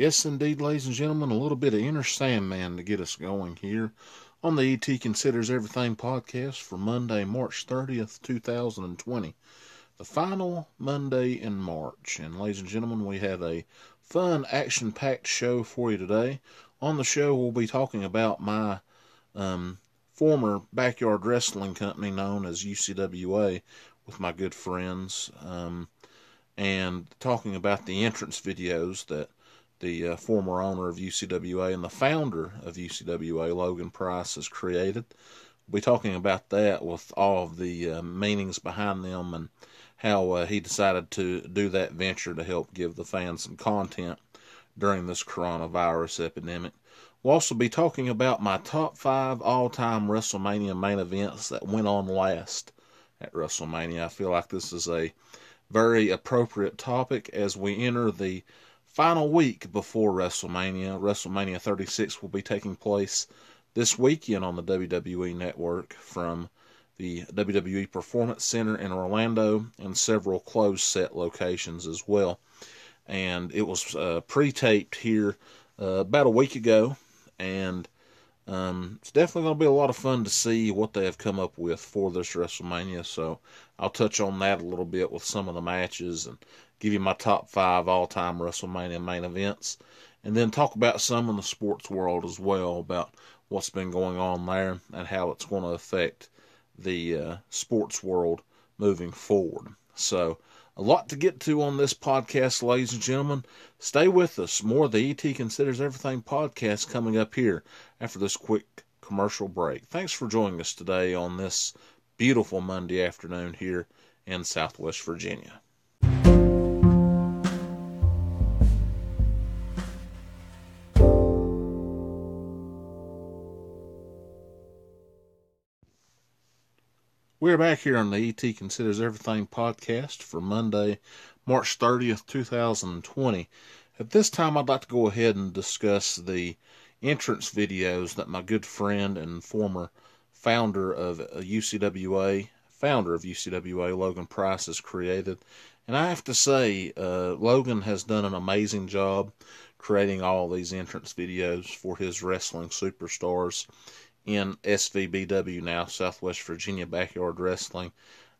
Yes, indeed, ladies and gentlemen, a little bit of Enter Sandman to get us going here on the ET Considers Everything podcast for Monday, March 30th, 2020. The final Monday in March. And, ladies and gentlemen, we have a fun, action packed show for you today. On the show, we'll be talking about my um, former backyard wrestling company known as UCWA with my good friends um, and talking about the entrance videos that the uh, former owner of UCWA and the founder of UCWA, Logan Price, has created. We'll be talking about that with all of the uh, meanings behind them and how uh, he decided to do that venture to help give the fans some content during this coronavirus epidemic. We'll also be talking about my top five all time WrestleMania main events that went on last at WrestleMania. I feel like this is a very appropriate topic as we enter the final week before WrestleMania. WrestleMania 36 will be taking place this weekend on the WWE Network from the WWE Performance Center in Orlando and several closed set locations as well. And it was uh, pre taped here uh, about a week ago, and um, it's definitely going to be a lot of fun to see what they have come up with for this WrestleMania. So I'll touch on that a little bit with some of the matches and give you my top five all time WrestleMania main events, and then talk about some in the sports world as well about what's been going on there and how it's going to affect the uh, sports world moving forward. So, a lot to get to on this podcast, ladies and gentlemen. Stay with us. More of the ET Considers Everything podcast coming up here after this quick commercial break. Thanks for joining us today on this beautiful Monday afternoon here in Southwest Virginia. We're back here on the ET Considers Everything podcast for Monday, March 30th, 2020. At this time, I'd like to go ahead and discuss the entrance videos that my good friend and former founder of UCWA, founder of UCWA, Logan Price, has created. And I have to say, uh, Logan has done an amazing job creating all these entrance videos for his wrestling superstars in SVBW now, Southwest Virginia Backyard Wrestling,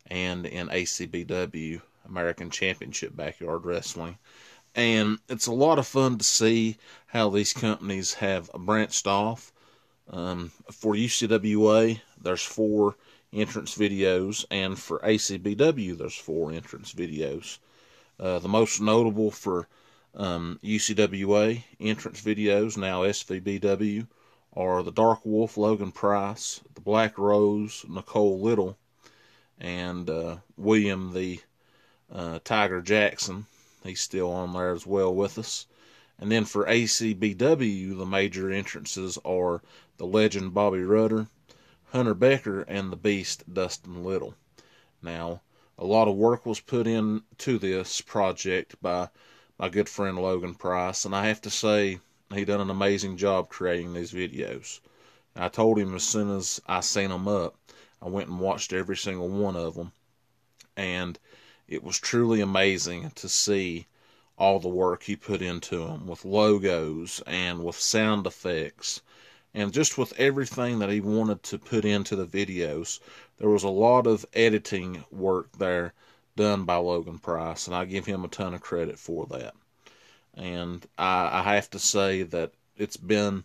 and in ACBW, American Championship Backyard Wrestling. And it's a lot of fun to see how these companies have branched off. Um, for UCWA, there's four entrance videos, and for ACBW, there's four entrance videos. Uh, the most notable for um, UCWA entrance videos, now SVBW, are the Dark Wolf Logan Price, the Black Rose Nicole Little, and uh, William the uh, Tiger Jackson. He's still on there as well with us. And then for ACBW, the major entrances are the legend Bobby Rudder, Hunter Becker, and the Beast Dustin Little. Now, a lot of work was put into this project by my good friend Logan Price, and I have to say, he done an amazing job creating these videos. I told him as soon as I seen them up, I went and watched every single one of them, and it was truly amazing to see all the work he put into them with logos and with sound effects and just with everything that he wanted to put into the videos. There was a lot of editing work there done by Logan Price, and I give him a ton of credit for that and I, I have to say that it's been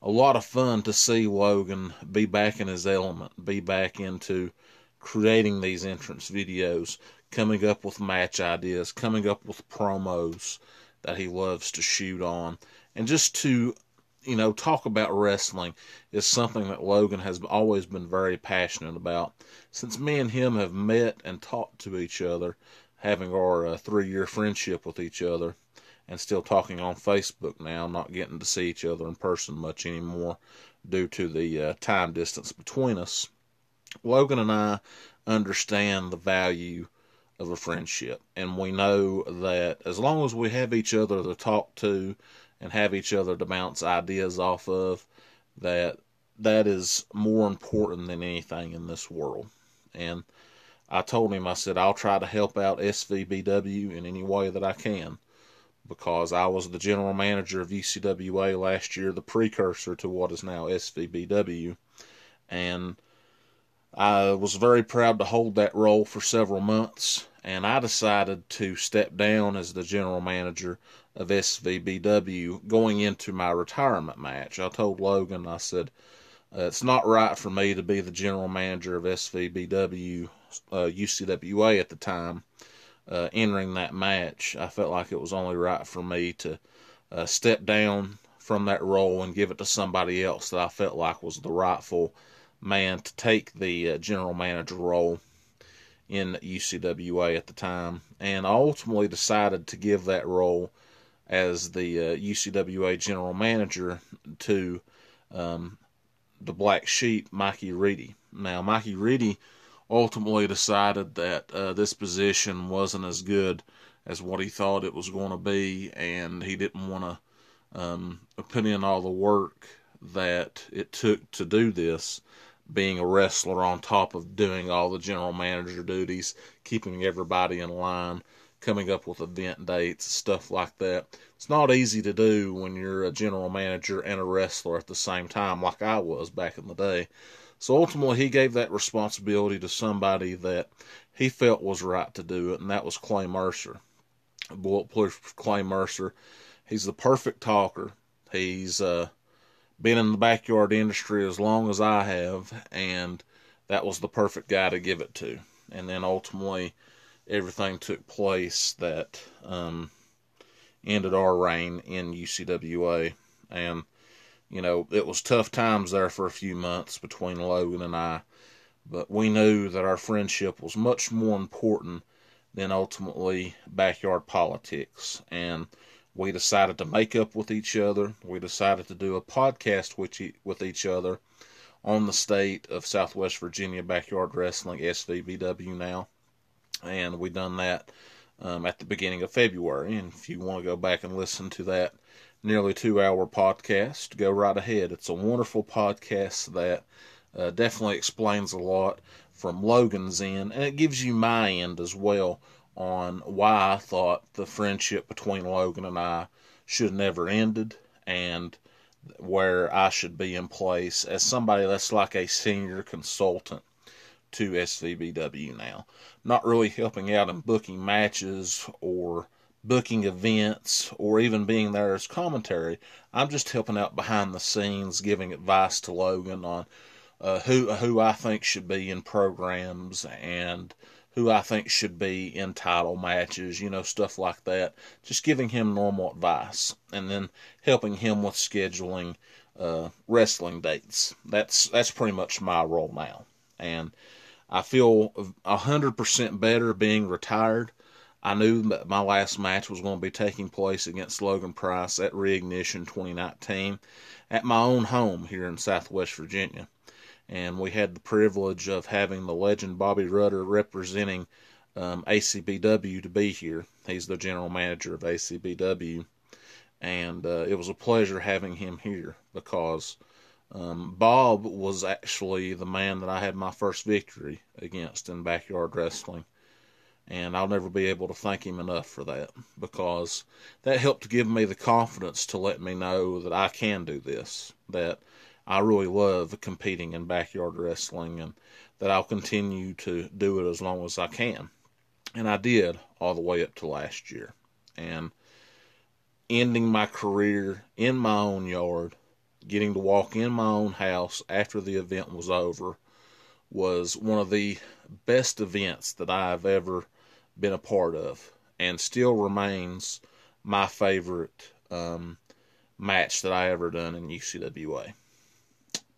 a lot of fun to see Logan be back in his element, be back into creating these entrance videos, coming up with match ideas, coming up with promos that he loves to shoot on, and just to you know talk about wrestling is something that Logan has always been very passionate about. Since me and him have met and talked to each other, having our uh, three-year friendship with each other, and still talking on Facebook now, not getting to see each other in person much anymore due to the uh, time distance between us. Logan and I understand the value of a friendship, and we know that as long as we have each other to talk to and have each other to bounce ideas off of, that that is more important than anything in this world. And I told him, I said, I'll try to help out SVBW in any way that I can because I was the general manager of UCWA last year, the precursor to what is now SVBW. And I was very proud to hold that role for several months. And I decided to step down as the general manager of SVBW going into my retirement match. I told Logan, I said, uh, it's not right for me to be the general manager of SVBW, uh, UCWA at the time uh, entering that match, I felt like it was only right for me to uh, step down from that role and give it to somebody else that I felt like was the rightful man to take the uh, general manager role in UCWA at the time. And I ultimately decided to give that role as the UCWA uh, general manager to um, the black sheep, Mikey Reedy. Now, Mikey Reedy ultimately decided that uh, this position wasn't as good as what he thought it was going to be, and he didn't want to um, put in all the work that it took to do this, being a wrestler on top of doing all the general manager duties, keeping everybody in line, coming up with event dates, stuff like that. It's not easy to do when you're a general manager and a wrestler at the same time, like I was back in the day. So ultimately, he gave that responsibility to somebody that he felt was right to do it, and that was Clay Mercer. Bulletproof Clay Mercer. He's the perfect talker. He's uh, been in the backyard industry as long as I have, and that was the perfect guy to give it to. And then ultimately, everything took place that um, ended our reign in UCWA. And you know, it was tough times there for a few months between Logan and I, but we knew that our friendship was much more important than ultimately backyard politics. And we decided to make up with each other. We decided to do a podcast with, with each other on the state of Southwest Virginia Backyard Wrestling, SVBW now. And we done that um, at the beginning of February. And if you want to go back and listen to that, nearly two hour podcast, go right ahead. It's a wonderful podcast that uh, definitely explains a lot from Logan's end, and it gives you my end as well on why I thought the friendship between Logan and I should never ended and where I should be in place as somebody that's like a senior consultant to SVBW now. Not really helping out in booking matches or booking events or even being there as commentary. I'm just helping out behind the scenes, giving advice to Logan on uh, who who I think should be in programs and who I think should be in title matches, you know, stuff like that. Just giving him normal advice and then helping him with scheduling uh, wrestling dates. That's that's pretty much my role now, and I feel hundred percent better being retired I knew that my last match was going to be taking place against Logan Price at Reignition 2019 at my own home here in Southwest Virginia. And we had the privilege of having the legend Bobby Rudder representing um, ACBW to be here. He's the general manager of ACBW. And uh, it was a pleasure having him here because um, Bob was actually the man that I had my first victory against in backyard wrestling and I'll never be able to thank him enough for that because that helped give me the confidence to let me know that I can do this, that I really love competing in backyard wrestling, and that I'll continue to do it as long as I can. And I did all the way up to last year. And ending my career in my own yard, getting to walk in my own house after the event was over, was one of the best events that I've ever been a part of, and still remains my favorite um, match that I ever done in UCWA.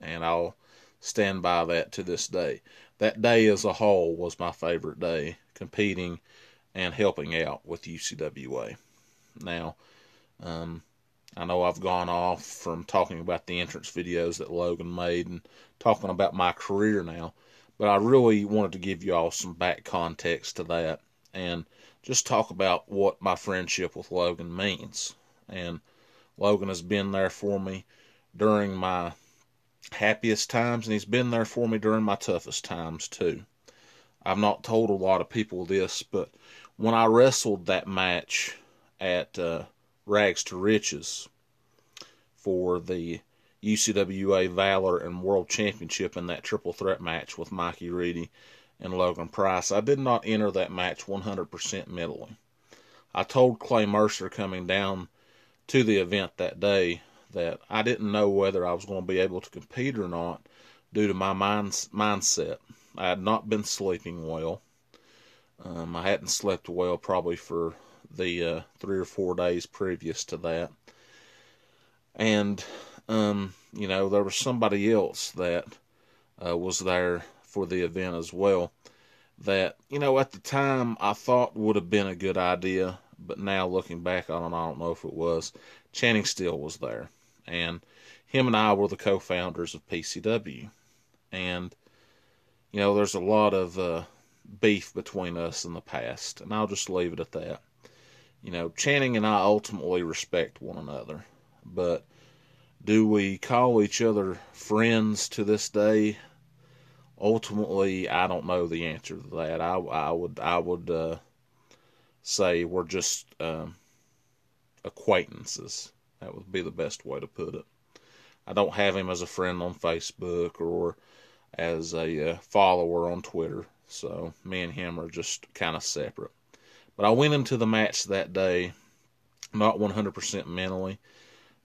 And I'll stand by that to this day. That day as a whole was my favorite day, competing and helping out with UCWA. Now, um, I know I've gone off from talking about the entrance videos that Logan made and talking about my career now, but I really wanted to give you all some back context to that and just talk about what my friendship with Logan means. And Logan has been there for me during my happiest times, and he's been there for me during my toughest times, too. I've not told a lot of people this, but when I wrestled that match at uh, rags to riches for the UCWA Valor and World Championship in that triple threat match with Mikey Reedy and Logan Price. I did not enter that match 100% mentally. I told Clay Mercer coming down to the event that day that I didn't know whether I was going to be able to compete or not due to my mind, mindset. I had not been sleeping well. Um, I hadn't slept well probably for the uh, three or four days previous to that. And um, you know, there was somebody else that uh, was there for the event as well. That you know, at the time I thought would have been a good idea, but now looking back on it, I don't know if it was. Channing Steele was there, and him and I were the co-founders of PCW, and you know, there's a lot of uh, beef between us in the past, and I'll just leave it at that. You know, Channing and I ultimately respect one another, but do we call each other friends to this day? Ultimately, I don't know the answer to that. I, I would I would uh, say we're just um, acquaintances. That would be the best way to put it. I don't have him as a friend on Facebook or as a uh, follower on Twitter. So me and him are just kind of separate. But I went into the match that day not 100% mentally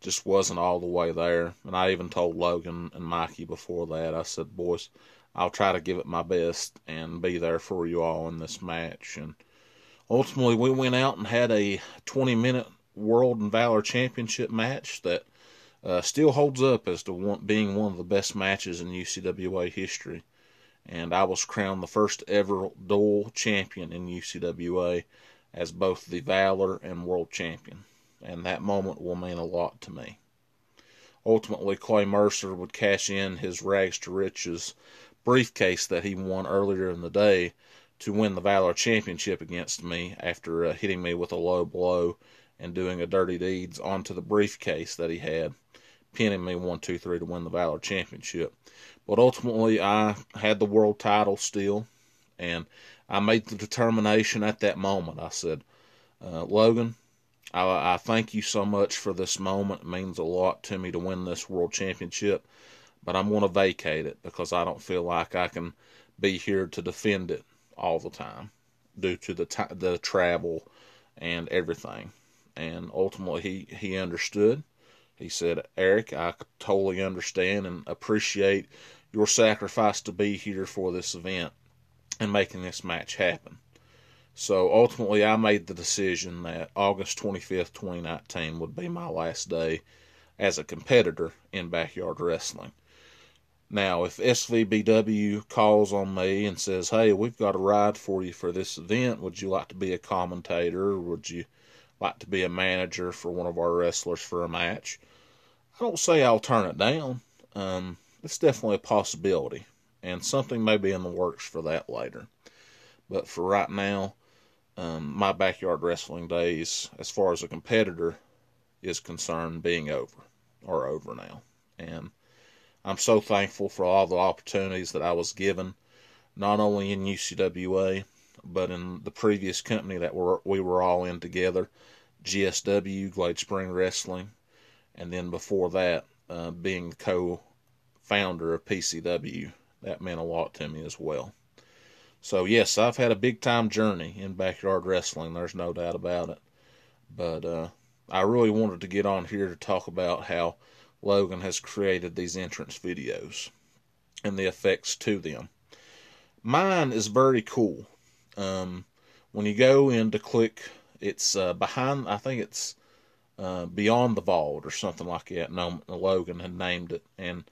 just wasn't all the way there. And I even told Logan and Mikey before that, I said, boys, I'll try to give it my best and be there for you all in this match. And ultimately, we went out and had a 20 minute World and Valor Championship match that uh, still holds up as to one, being one of the best matches in UCWA history. And I was crowned the first ever dual champion in UCWA as both the Valor and World Champion and that moment will mean a lot to me. Ultimately, Clay Mercer would cash in his rags to riches briefcase that he won earlier in the day to win the Valor Championship against me after uh, hitting me with a low blow and doing a dirty deeds onto the briefcase that he had, pinning me one, two, three to win the Valor Championship. But ultimately, I had the world title still, and I made the determination at that moment. I said, uh, Logan, I, I thank you so much for this moment. It means a lot to me to win this world championship, but I'm going to vacate it because I don't feel like I can be here to defend it all the time due to the t- the travel and everything. And ultimately, he he understood. He said, "Eric, I totally understand and appreciate your sacrifice to be here for this event and making this match happen." So ultimately, I made the decision that August 25th, 2019 would be my last day as a competitor in backyard wrestling. Now, if SVBW calls on me and says, hey, we've got a ride for you for this event, would you like to be a commentator? Or would you like to be a manager for one of our wrestlers for a match? I don't say I'll turn it down. Um, it's definitely a possibility, and something may be in the works for that later. But for right now, um, my backyard wrestling days, as far as a competitor is concerned, being over are over now. And I'm so thankful for all the opportunities that I was given, not only in UCWA, but in the previous company that we're, we were all in together, GSW, Glade Spring Wrestling, and then before that, uh, being co founder of PCW. That meant a lot to me as well. So yes, I've had a big time journey in backyard wrestling. There's no doubt about it. But uh, I really wanted to get on here to talk about how Logan has created these entrance videos and the effects to them. Mine is very cool. Um, when you go in to click, it's uh, behind. I think it's uh, Beyond the Vault or something like that. No, Logan had named it, and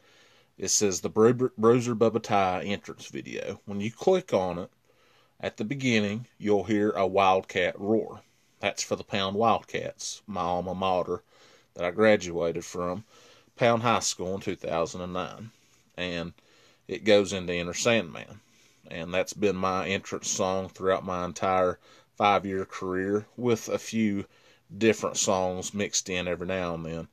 it says the Bruiser Bubba Ty entrance video. When you click on it, at the beginning, you'll hear a Wildcat roar. That's for the Pound Wildcats, my alma mater that I graduated from, Pound High School in 2009. And it goes into Enter Sandman. And that's been my entrance song throughout my entire five year career, with a few different songs mixed in every now and then.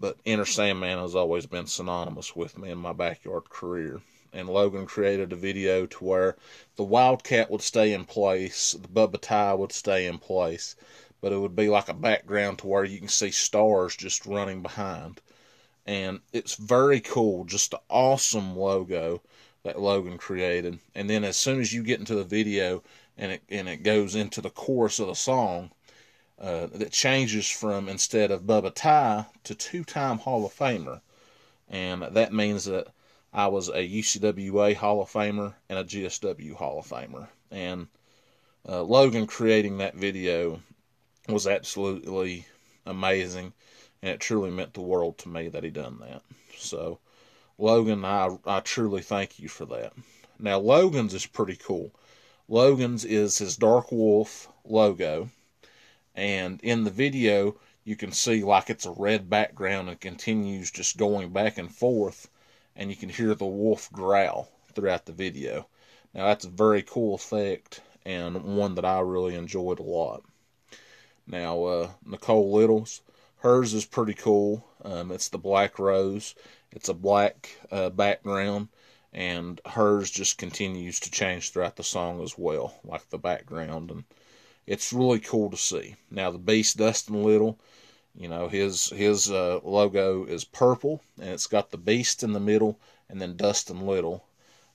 But Enter Sandman has always been synonymous with me in my backyard career. And Logan created a video to where the Wildcat would stay in place, the Bubba Ty would stay in place, but it would be like a background to where you can see stars just running behind. And it's very cool, just an awesome logo that Logan created. And then as soon as you get into the video and it and it goes into the chorus of the song, uh, that changes from instead of Bubba Ty to two-time Hall of Famer, and that means that I was a UCWA Hall of Famer and a GSW Hall of Famer. And uh, Logan creating that video was absolutely amazing, and it truly meant the world to me that he done that. So, Logan, I I truly thank you for that. Now, Logan's is pretty cool. Logan's is his Dark Wolf logo, and in the video you can see like it's a red background and continues just going back and forth, and you can hear the wolf growl throughout the video. Now, that's a very cool effect and one that I really enjoyed a lot. Now, uh, Nicole Little's, hers is pretty cool. Um, it's the Black Rose. It's a black uh, background, and hers just continues to change throughout the song as well, like the background, and it's really cool to see. Now, the Beast Dustin Little, you know, his his uh, logo is purple, and it's got the Beast in the middle, and then Dustin Little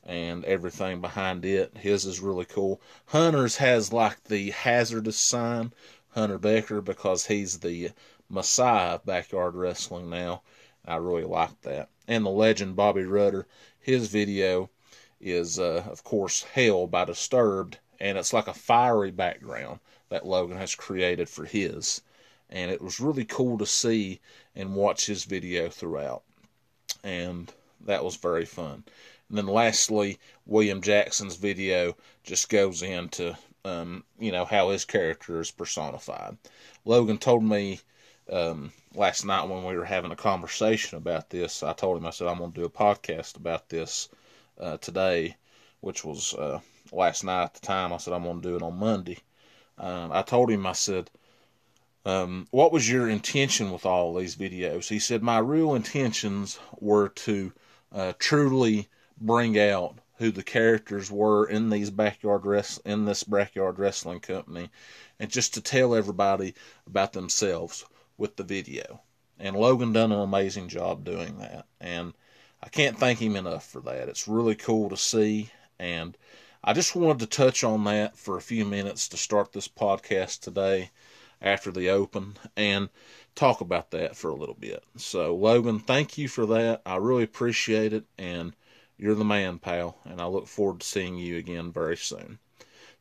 and everything behind it. His is really cool. Hunter's has like the hazardous sign, Hunter Becker because he's the messiah of backyard wrestling now. I really like that. And the legend Bobby Rudder, his video is, uh, of course, Hell by Disturbed, and it's like a fiery background that Logan has created for his. And it was really cool to see and watch his video throughout. And that was very fun. And then lastly, William Jackson's video just goes into um, you know, how his character is personified. Logan told me um, last night when we were having a conversation about this, I told him, I said, I'm going to do a podcast about this uh, today, which was uh, last night at the time. I said, I'm going to do it on Monday. Um, I told him, I said, um, what was your intention with all these videos? He said, my real intentions were to uh, truly bring out who the characters were in these backyard rest in this backyard wrestling company, and just to tell everybody about themselves with the video. And Logan done an amazing job doing that, and I can't thank him enough for that. It's really cool to see, and I just wanted to touch on that for a few minutes to start this podcast today after the open and talk about that for a little bit. So, Logan, thank you for that. I really appreciate it, and you're the man, pal, and I look forward to seeing you again very soon.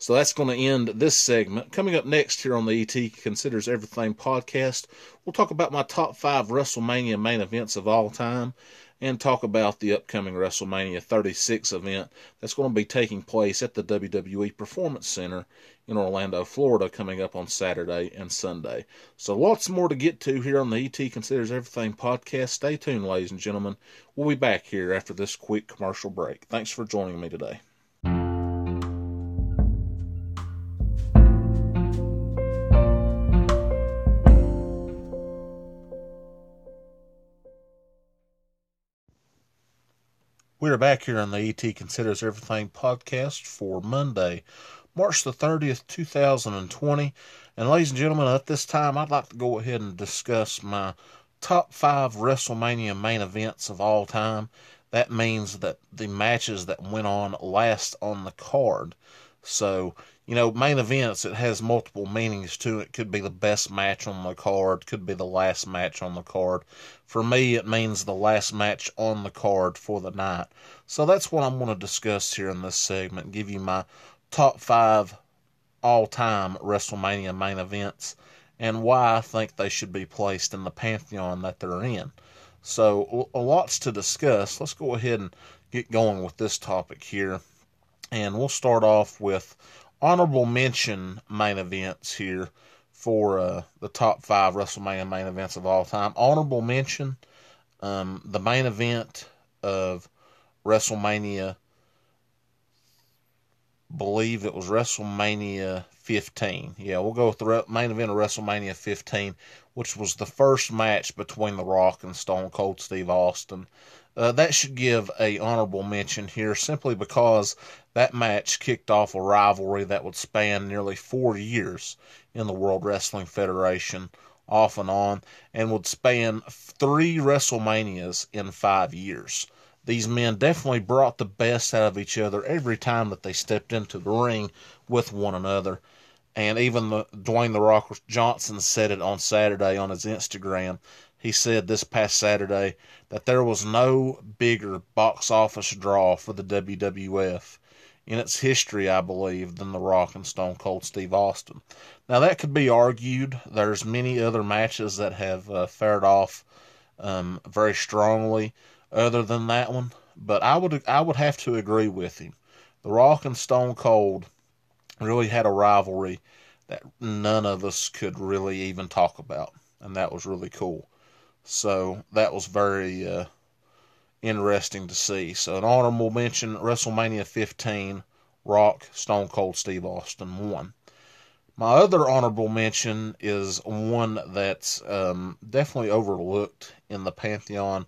So that's going to end this segment. Coming up next here on the ET Considers Everything podcast, we'll talk about my top five WrestleMania main events of all time and talk about the upcoming WrestleMania 36 event that's going to be taking place at the WWE Performance Center in Orlando, Florida, coming up on Saturday and Sunday. So lots more to get to here on the ET Considers Everything podcast. Stay tuned, ladies and gentlemen. We'll be back here after this quick commercial break. Thanks for joining me today. We are back here on the ET Considers Everything podcast for Monday, March the 30th, 2020. And ladies and gentlemen, at this time, I'd like to go ahead and discuss my top five WrestleMania main events of all time. That means that the matches that went on last on the card. So, you know, main events, it has multiple meanings to it. Could be the best match on the card, could be the last match on the card. For me, it means the last match on the card for the night. So that's what I'm going to discuss here in this segment. Give you my top five all time WrestleMania main events and why I think they should be placed in the pantheon that they're in. So, lots to discuss. Let's go ahead and get going with this topic here. And we'll start off with honorable mention main events here for uh, the top five WrestleMania main events of all time. Honorable mention, um, the main event of WrestleMania, believe it was WrestleMania 15. Yeah, we'll go with the main event of WrestleMania 15 which was the first match between The Rock and Stone Cold Steve Austin. Uh, that should give a honorable mention here simply because that match kicked off a rivalry that would span nearly four years in the World Wrestling Federation, off and on, and would span three WrestleManias in five years. These men definitely brought the best out of each other every time that they stepped into the ring with one another. And even the, Dwayne the Rock Johnson said it on Saturday on his Instagram he said this past Saturday that there was no bigger box office draw for the WWF in its history, I believe, than The Rock and Stone Cold Steve Austin. Now that could be argued. There's many other matches that have uh, fared off um, very strongly, other than that one. But I would I would have to agree with him. The Rock and Stone Cold really had a rivalry that none of us could really even talk about, and that was really cool. So that was very uh, interesting to see. So an honorable mention: WrestleMania 15, Rock, Stone Cold Steve Austin won. My other honorable mention is one that's um, definitely overlooked in the pantheon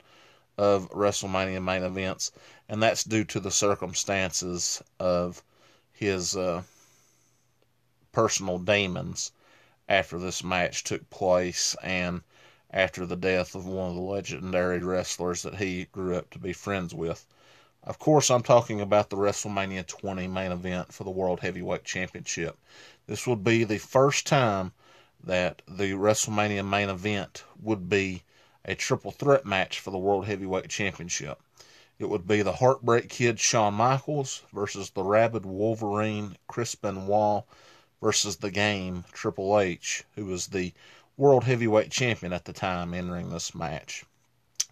of WrestleMania main events, and that's due to the circumstances of his uh, personal demons after this match took place and after the death of one of the legendary wrestlers that he grew up to be friends with. Of course, I'm talking about the WrestleMania 20 main event for the World Heavyweight Championship. This would be the first time that the WrestleMania main event would be a triple threat match for the World Heavyweight Championship. It would be the Heartbreak Kid Shawn Michaels versus the Rabid Wolverine Chris Benoit versus the Game Triple H, who was the World Heavyweight Champion at the time entering this match.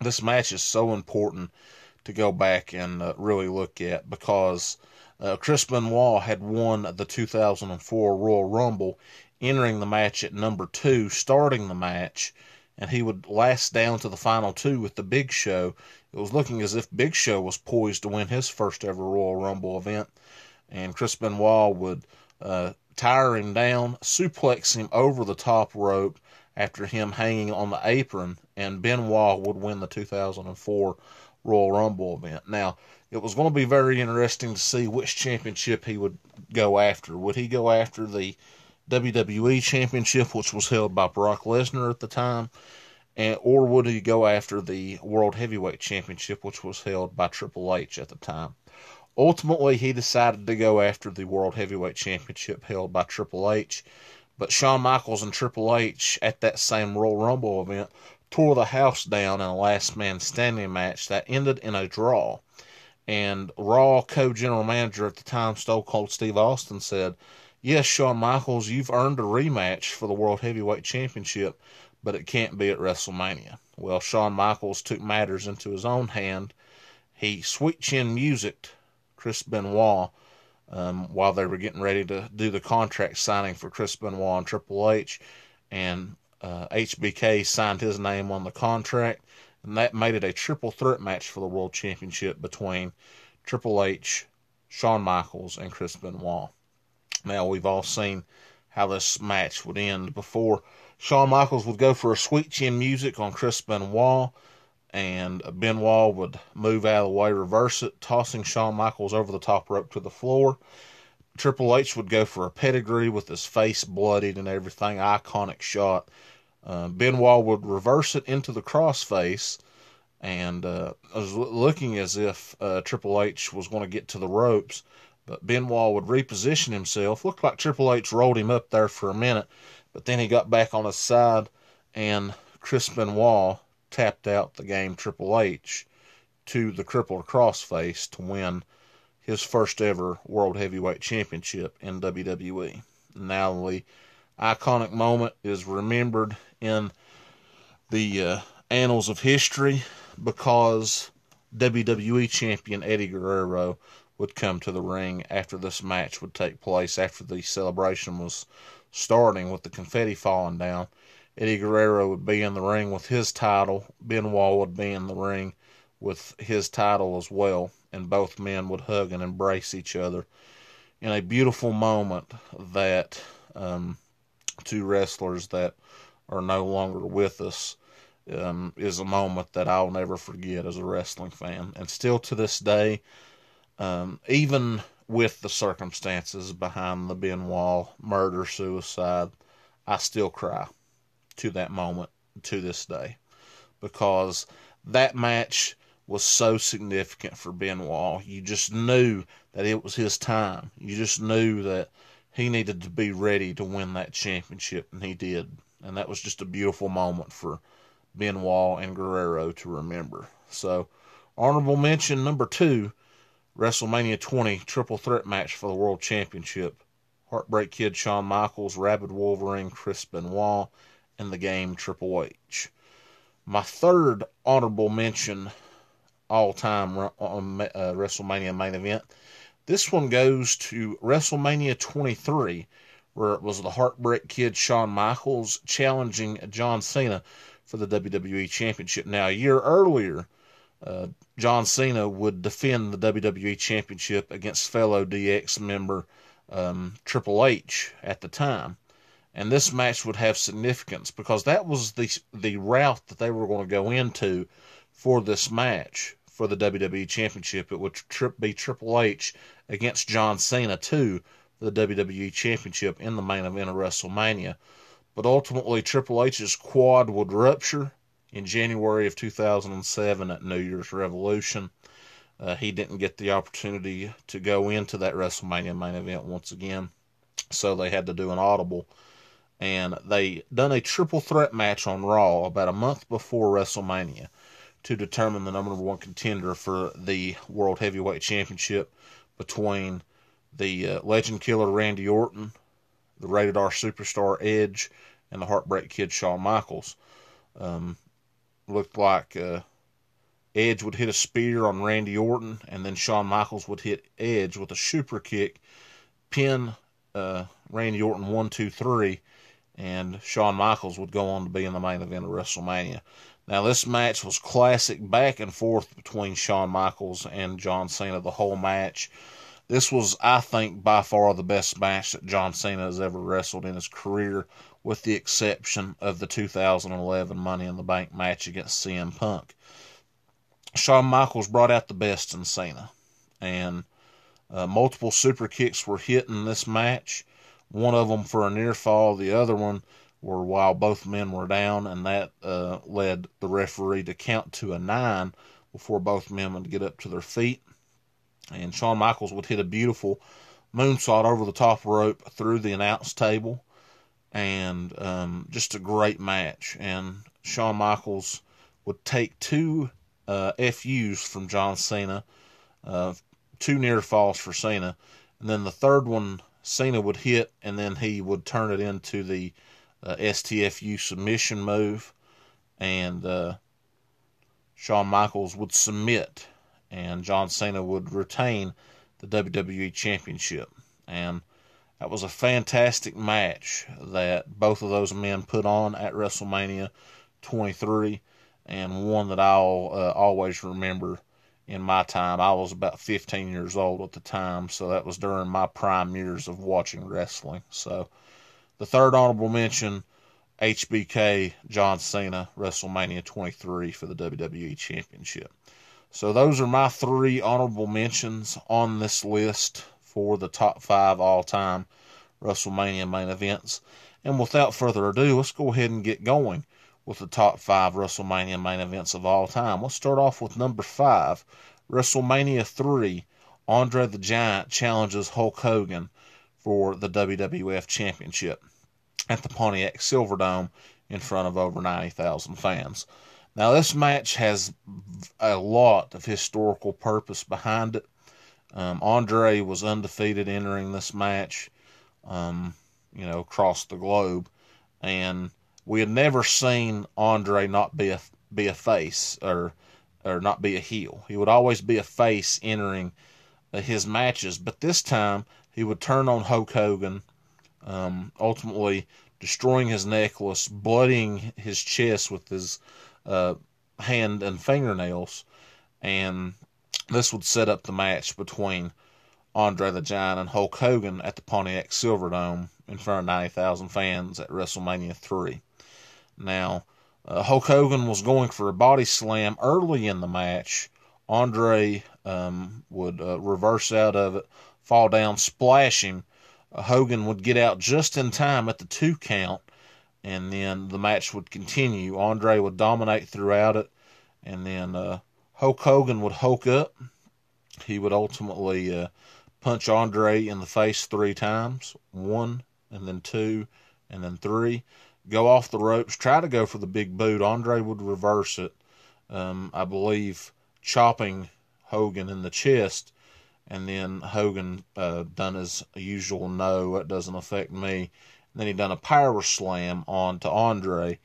This match is so important to go back and uh, really look at because uh, Chris Benoit had won the 2004 Royal Rumble, entering the match at number two, starting the match, and he would last down to the final two with the Big Show. It was looking as if Big Show was poised to win his first ever Royal Rumble event, and Chris Benoit would uh, tire him down, suplex him over the top rope, after him hanging on the apron, and Benoit would win the 2004 Royal Rumble event. Now, it was going to be very interesting to see which championship he would go after. Would he go after the WWE Championship, which was held by Brock Lesnar at the time, and, or would he go after the World Heavyweight Championship, which was held by Triple H at the time? Ultimately, he decided to go after the World Heavyweight Championship held by Triple H but Shawn Michaels and Triple H at that same Royal Rumble event tore the house down in a last man standing match that ended in a draw. And Raw co general manager at the time, Stone Cold Steve Austin, said, Yes, Shawn Michaels, you've earned a rematch for the World Heavyweight Championship, but it can't be at WrestleMania. Well, Shawn Michaels took matters into his own hand. He sweet chin musicked Chris Benoit um, while they were getting ready to do the contract signing for Chris Benoit and Triple H, and uh, HBK signed his name on the contract, and that made it a triple threat match for the World Championship between Triple H, Shawn Michaels, and Chris Benoit. Now we've all seen how this match would end before. Shawn Michaels would go for a sweet chin music on Chris Benoit and Benoit would move out of the way, reverse it, tossing Shawn Michaels over the top rope to the floor. Triple H would go for a pedigree with his face bloodied and everything, iconic shot. Uh, Benoit would reverse it into the crossface, and uh, was looking as if uh, Triple H was going to get to the ropes, but Benoit would reposition himself. Looked like Triple H rolled him up there for a minute, but then he got back on his side, and Chris Benoit tapped out the game Triple H to the Crippler crossface to win his first ever World Heavyweight Championship in WWE. Now the iconic moment is remembered in the uh, annals of history because WWE champion Eddie Guerrero would come to the ring after this match would take place, after the celebration was starting with the confetti falling down. Eddie Guerrero would be in the ring with his title. Benoit would be in the ring with his title as well. And both men would hug and embrace each other in a beautiful moment that um, two wrestlers that are no longer with us um, is a moment that I'll never forget as a wrestling fan. And still to this day, um, even with the circumstances behind the Benoit murder suicide, I still cry to that moment to this day because that match was so significant for Benoit. You just knew that it was his time. You just knew that he needed to be ready to win that championship, and he did. And that was just a beautiful moment for Benoit and Guerrero to remember. So, honorable mention number two WrestleMania 20 triple threat match for the World Championship. Heartbreak Kid Shawn Michaels, Rabid Wolverine Chris Benoit, and the game Triple H. My third honorable mention all time uh, WrestleMania main event. This one goes to WrestleMania 23, where it was the Heartbreak Kid Shawn Michaels challenging John Cena for the WWE Championship. Now, a year earlier, uh, John Cena would defend the WWE Championship against fellow DX member um, Triple H at the time. And this match would have significance because that was the the route that they were going to go into for this match for the WWE Championship. It would be Triple H against John Cena too for the WWE Championship in the main event of WrestleMania. But ultimately, Triple H's quad would rupture in January of 2007 at New Year's Revolution. Uh, he didn't get the opportunity to go into that WrestleMania main event once again, so they had to do an audible. And they done a triple threat match on Raw about a month before WrestleMania to determine the number one contender for the World Heavyweight Championship between the uh, Legend Killer Randy Orton, the Rated R Superstar Edge, and the Heartbreak Kid Shawn Michaels. Um, looked like uh, Edge would hit a spear on Randy Orton, and then Shawn Michaels would hit Edge with a super kick, pin uh, Randy Orton one, two, three, and Shawn Michaels would go on to be in the main event of WrestleMania. Now, this match was classic back and forth between Shawn Michaels and John Cena the whole match. This was, I think, by far the best match that John Cena has ever wrestled in his career, with the exception of the 2011 Money in the Bank match against CM Punk. Shawn Michaels brought out the best in Cena, and uh, multiple super kicks were hit in this match. One of them for a near fall, the other one were while both men were down, and that uh, led the referee to count to a nine before both men would get up to their feet. And Shawn Michaels would hit a beautiful moonsault over the top rope through the announce table, and um, just a great match. And Shawn Michaels would take two uh, FUs from John Cena, uh, two near falls for Cena, and then the third one Cena would hit, and then he would turn it into the uh, STFU submission move, and uh, Shawn Michaels would submit and John Cena would retain the WWE Championship. And that was a fantastic match that both of those men put on at WrestleMania 23, and one that I'll uh, always remember in my time. I was about 15 years old at the time, so that was during my prime years of watching wrestling. So, the third honorable mention HBK John Cena WrestleMania 23 for the WWE Championship. So those are my three honorable mentions on this list for the top five all time WrestleMania main events. And without further ado, let's go ahead and get going with the top five WrestleMania main events of all time. Let's start off with number five, WrestleMania 3. Andre the Giant challenges Hulk Hogan for the WWF Championship at the Pontiac Silverdome in front of over 90,000 fans. Now, this match has a lot of historical purpose behind it. Um, Andre was undefeated entering this match, um, you know, across the globe, and we had never seen Andre not be a be a face or or not be a heel. He would always be a face entering uh, his matches, but this time he would turn on Hulk Hogan, um, ultimately destroying his necklace, bloodying his chest with his uh, hand and fingernails, and this would set up the match between Andre the Giant and Hulk Hogan at the Pontiac Silverdome in front of 90,000 fans at WrestleMania 3. Now, uh, Hulk Hogan was going for a body slam early in the match. Andre um, would uh, reverse out of it, fall down, splash him. Uh, Hogan would get out just in time at the two count, and then the match would continue. Andre would dominate throughout it, and then uh, Hulk Hogan would Hulk up. He would ultimately uh, punch Andre in the face three times one, and then two, and then three. Go off the ropes, try to go for the big boot. Andre would reverse it. Um, I believe chopping Hogan in the chest, and then Hogan uh, done his usual no, it doesn't affect me. And then he done a power slam on to Andre,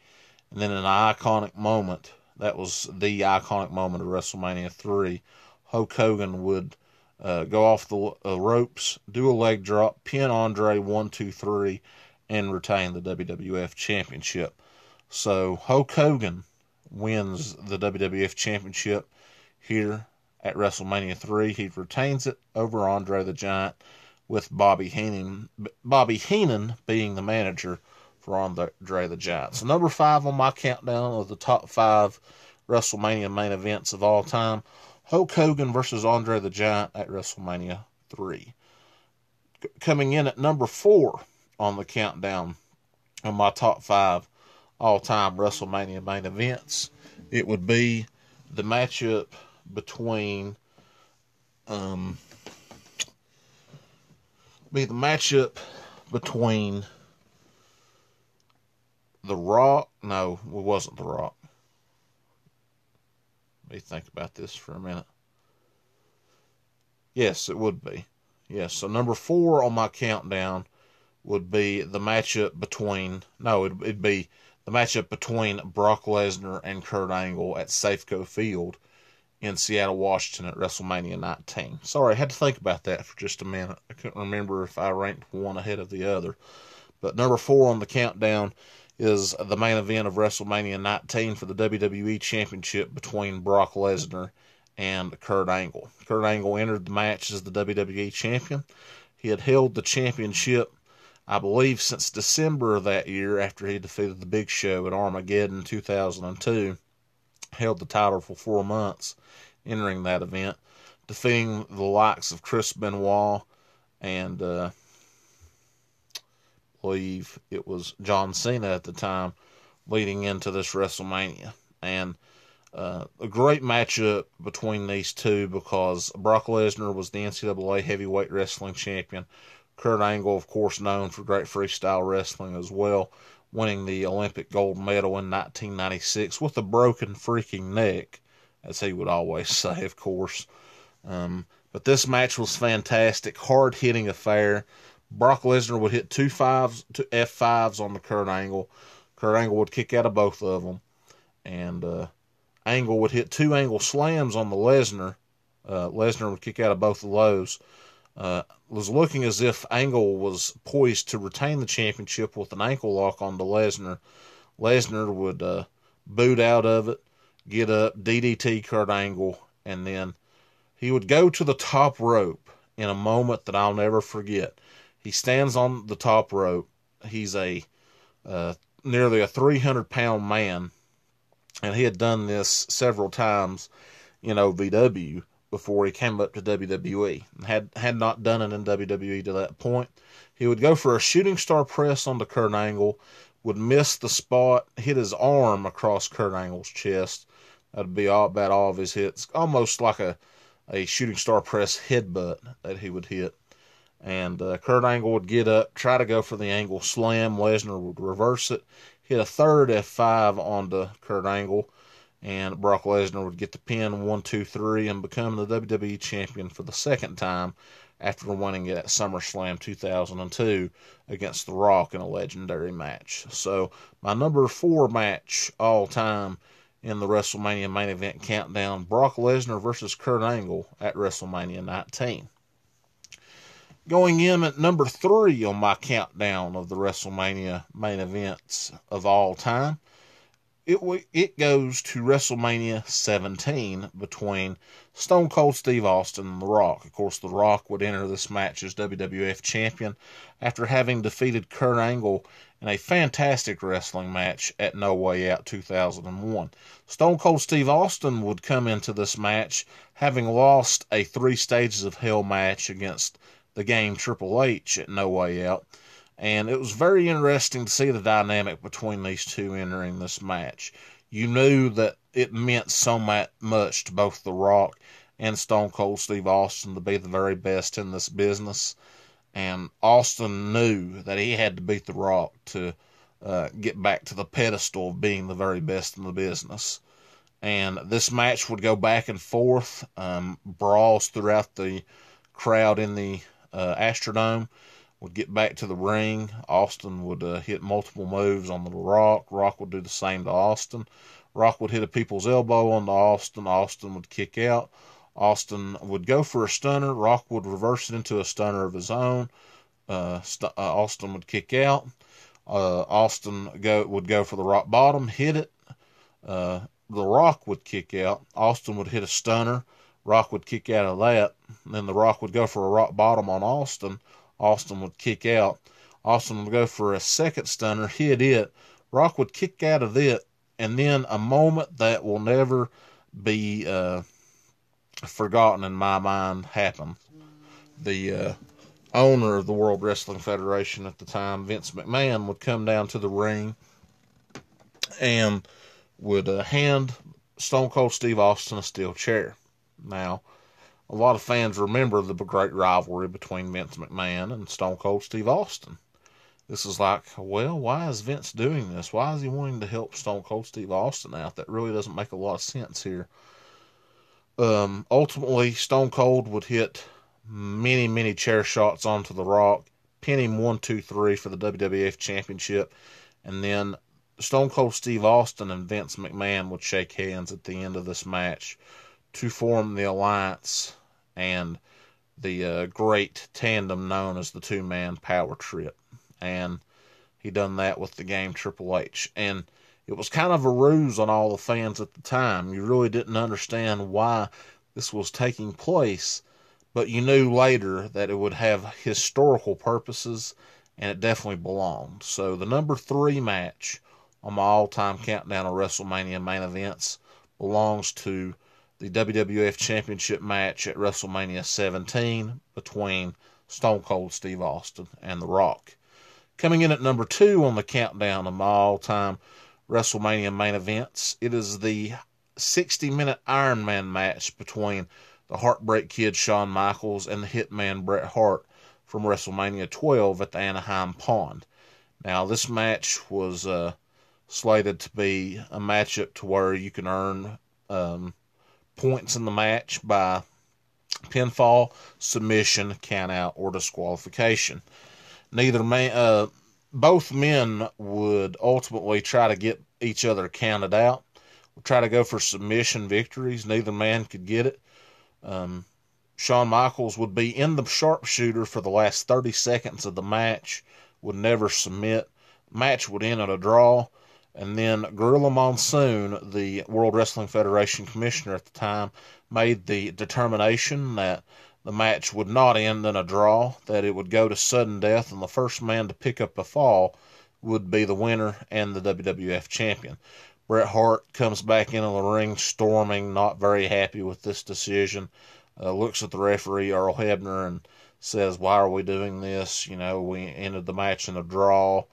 and then an iconic moment. That was the iconic moment of WrestleMania three. Hulk Hogan would uh, go off the uh, ropes, do a leg drop, pin Andre one two three, and retain the WWF Championship. So Hulk Hogan wins the WWF Championship here at WrestleMania 3. He retains it over Andre the Giant with Bobby Heenan, Bobby Heenan being the manager for Andre the Giant. So number five on my countdown of the top five WrestleMania main events of all time, Hulk Hogan versus Andre the Giant at WrestleMania 3. Coming in at number four on the countdown of my top five all-time WrestleMania main events, it would be the matchup between um be the matchup between the Rock. No, it wasn't the Rock. Let me think about this for a minute. Yes, it would be. Yes, so number four on my countdown would be the matchup between. No, it'd, it'd be the matchup between Brock Lesnar and Kurt Angle at Safeco Field in Seattle, Washington at WrestleMania 19. Sorry, I had to think about that for just a minute. I couldn't remember if I ranked one ahead of the other. But number four on the countdown is the main event of WrestleMania 19 for the WWE Championship between Brock Lesnar and Kurt Angle. Kurt Angle entered the match as the WWE Champion. He had held the championship, I believe, since December of that year after he defeated the Big Show at Armageddon 2002 held the title for four months entering that event, defeating the likes of Chris Benoit and uh, I believe it was John Cena at the time leading into this WrestleMania. And uh, a great matchup between these two because Brock Lesnar was the NCAA heavyweight wrestling champion. Kurt Angle, of course, known for great freestyle wrestling as well, winning the Olympic gold medal in 1996 with a broken freaking neck, as he would always say, of course. Um, but this match was fantastic, hard hitting affair. Brock Lesnar would hit two fives, two F5s on the Kurt Angle. Kurt Angle would kick out of both of them. And uh, Angle would hit two angle slams on the Lesnar. Uh, Lesnar would kick out of both of those uh, was looking as if Angle was poised to retain the championship with an ankle lock on the Lesnar. Lesnar would uh, boot out of it, get up, DDT Kurt Angle, and then he would go to the top rope in a moment that I'll never forget. He stands on the top rope. He's a uh, nearly a 300 pound man, and he had done this several times in OVW before he came up to WWE. Had had not done it in WWE to that point. He would go for a shooting star press on the Kurt Angle, would miss the spot, hit his arm across Kurt Angle's chest. That'd be all about all of his hits, almost like a a shooting star press headbutt that he would hit. And uh, Kurt Angle would get up, try to go for the angle slam. Lesnar would reverse it, hit a third F5 onto Kurt Angle and Brock Lesnar would get the pin one, two, three, and become the WWE champion for the second time after winning it at SummerSlam 2002 against The Rock in a legendary match. So, my number four match all time in the WrestleMania main event countdown Brock Lesnar versus Kurt Angle at WrestleMania 19. Going in at number three on my countdown of the WrestleMania main events of all time it it goes to WrestleMania 17 between Stone Cold Steve Austin and The Rock. Of course, The Rock would enter this match as WWF champion after having defeated Kurt Angle in a fantastic wrestling match at No Way Out 2001. Stone Cold Steve Austin would come into this match having lost a three stages of hell match against the game Triple H at No Way Out and it was very interesting to see the dynamic between these two entering this match. You knew that it meant so much to both The Rock and Stone Cold Steve Austin to be the very best in this business. And Austin knew that he had to beat The Rock to uh, get back to the pedestal of being the very best in the business. And this match would go back and forth, um, brawls throughout the crowd in the uh, Astrodome would get back to the ring. Austin would uh, hit multiple moves on the Rock. Rock would do the same to Austin. Rock would hit a people's elbow on the Austin. Austin would kick out. Austin would go for a stunner. Rock would reverse it into a stunner of his own. Uh, st- uh, Austin would kick out. Uh, Austin go would go for the rock bottom, hit it. Uh, the Rock would kick out. Austin would hit a stunner. Rock would kick out of that. then the Rock would go for a rock bottom on Austin. Austin would kick out. Austin would go for a second stunner, hit it. Rock would kick out of it, and then a moment that will never be uh, forgotten in my mind happened. The uh, owner of the World Wrestling Federation at the time, Vince McMahon, would come down to the ring and would uh, hand Stone Cold Steve Austin a steel chair. Now, a lot of fans remember the great rivalry between Vince McMahon and Stone Cold Steve Austin. This is like, well, why is Vince doing this? Why is he wanting to help Stone Cold Steve Austin out? That really doesn't make a lot of sense here. Um, ultimately, Stone Cold would hit many, many chair shots onto The Rock, pin him one, two, three for the WWF Championship, and then Stone Cold Steve Austin and Vince McMahon would shake hands at the end of this match to form the alliance and the uh, great tandem known as the two man power trip. And he done that with the game Triple H. And it was kind of a ruse on all the fans at the time. You really didn't understand why this was taking place, but you knew later that it would have historical purposes and it definitely belonged. So the number three match on my all time countdown of WrestleMania main events belongs to the WWF Championship match at WrestleMania 17 between Stone Cold Steve Austin and The Rock. Coming in at number two on the countdown of my all time WrestleMania main events, it is the 60 minute Iron Man match between the Heartbreak Kid Shawn Michaels and the Hitman Bret Hart from WrestleMania 12 at the Anaheim Pond. Now, this match was uh, slated to be a matchup to where you can earn um, points in the match by pinfall, submission, countout, or disqualification. Neither man, uh, both men would ultimately try to get each other counted out. Would try to go for submission victories. Neither man could get it. Um, Shawn Michaels would be in the sharpshooter for the last 30 seconds of the match. Would never submit. Match would end at a draw. And then Gorilla Monsoon, the World Wrestling Federation commissioner at the time, made the determination that the match would not end in a draw, that it would go to sudden death, and the first man to pick up a fall would be the winner and the WWF champion. Bret Hart comes back into the ring storming, not very happy with this decision. Uh, looks at the referee, Earl Hebner, and says, Why are we doing this? You know, we ended the match in a draw.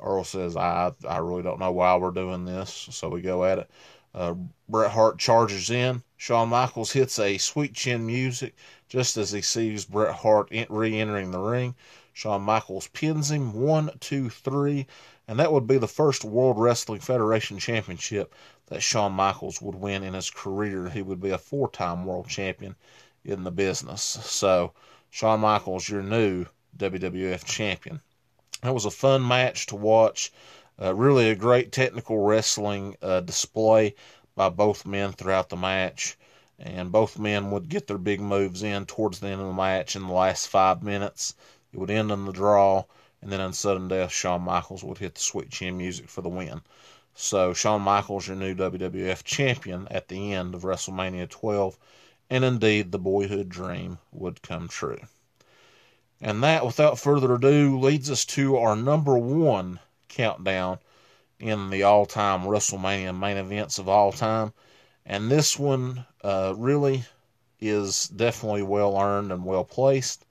Earl says, I, I really don't know why we're doing this. So we go at it. Uh, Bret Hart charges in. Shawn Michaels hits a sweet chin music just as he sees Bret Hart re entering the ring. Shawn Michaels pins him one, two, three, and that would be the first World Wrestling Federation Championship that Shawn Michaels would win in his career. He would be a four time world champion in the business. So, Shawn Michaels, your new WWF champion. That was a fun match to watch. Uh, really a great technical wrestling uh, display by both men throughout the match. And both men would get their big moves in towards the end of the match in the last five minutes. It would end in the draw. And then in sudden death, Shawn Michaels would hit the sweet chin music for the win. So Shawn Michaels, your new WWF champion at the end of WrestleMania 12, and indeed the boyhood dream would come true. And that, without further ado, leads us to our number one countdown in the all time WrestleMania main events of all time. And this one uh, really is definitely well earned and well placed.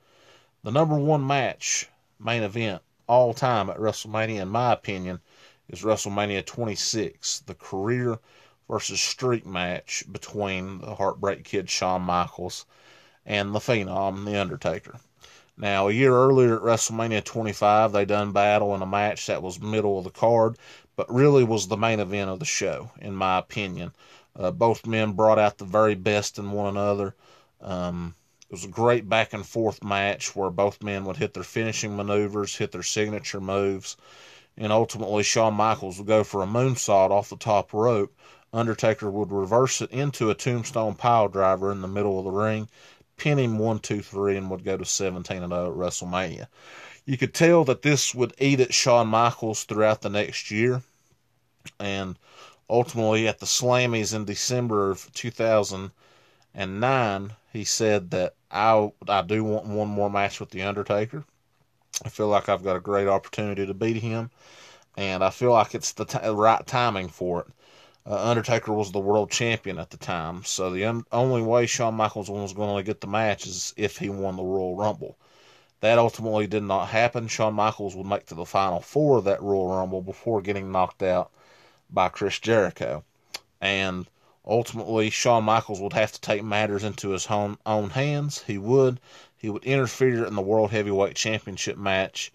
The number one match, main event, all time at WrestleMania, in my opinion, is WrestleMania 26, the career versus streak match between the Heartbreak Kid Shawn Michaels and the Phenom, The Undertaker. Now, a year earlier at WrestleMania 25, they done battle in a match that was middle of the card, but really was the main event of the show, in my opinion. Uh, both men brought out the very best in one another. Um, it was a great back and forth match where both men would hit their finishing maneuvers, hit their signature moves, and ultimately Shawn Michaels would go for a moonsault off the top rope. Undertaker would reverse it into a tombstone pile driver in the middle of the ring pin him one, two, three, and would go to 17 and 0 at WrestleMania. You could tell that this would eat at Shawn Michaels throughout the next year, and ultimately at the Slammies in December of 2009, he said that I I do want one more match with the Undertaker. I feel like I've got a great opportunity to beat him, and I feel like it's the t- right timing for it. Uh, Undertaker was the world champion at the time, so the un- only way Shawn Michaels was going to get the match is if he won the Royal Rumble. That ultimately did not happen. Shawn Michaels would make to the final four of that Royal Rumble before getting knocked out by Chris Jericho. And ultimately, Shawn Michaels would have to take matters into his own, own hands. He would. He would interfere in the World Heavyweight Championship match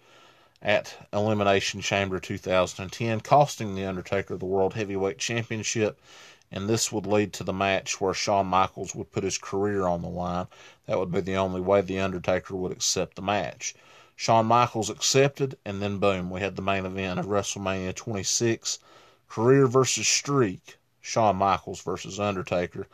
at Elimination Chamber 2010, costing The Undertaker the World Heavyweight Championship. And this would lead to the match where Shawn Michaels would put his career on the line. That would be the only way The Undertaker would accept the match. Shawn Michaels accepted, and then boom, we had the main event of WrestleMania 26 career versus streak. Shawn Michaels versus Undertaker.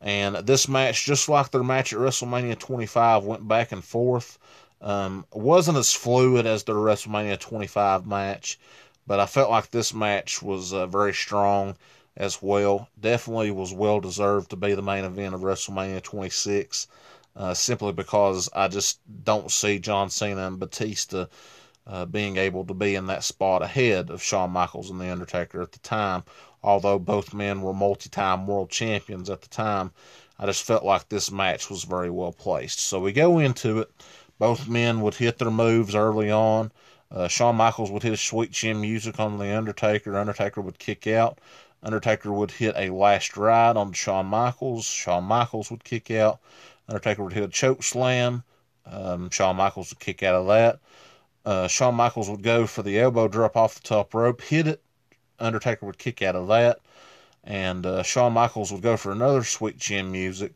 And this match, just like their match at WrestleMania 25, went back and forth. Um, wasn't as fluid as the WrestleMania 25 match, but I felt like this match was uh, very strong as well. Definitely was well deserved to be the main event of WrestleMania 26, uh, simply because I just don't see John Cena and Batista uh, being able to be in that spot ahead of Shawn Michaels and The Undertaker at the time. Although both men were multi time world champions at the time, I just felt like this match was very well placed. So we go into it. Both men would hit their moves early on. Uh, Shawn Michaels would hit a sweet chin music on The Undertaker. Undertaker would kick out. Undertaker would hit a last ride on Shawn Michaels. Shawn Michaels would kick out. Undertaker would hit a choke slam. Um, Shawn Michaels would kick out of that. Uh, Shawn Michaels would go for the elbow drop off the top rope, hit it. Undertaker would kick out of that. And uh, Shawn Michaels would go for another sweet chin music.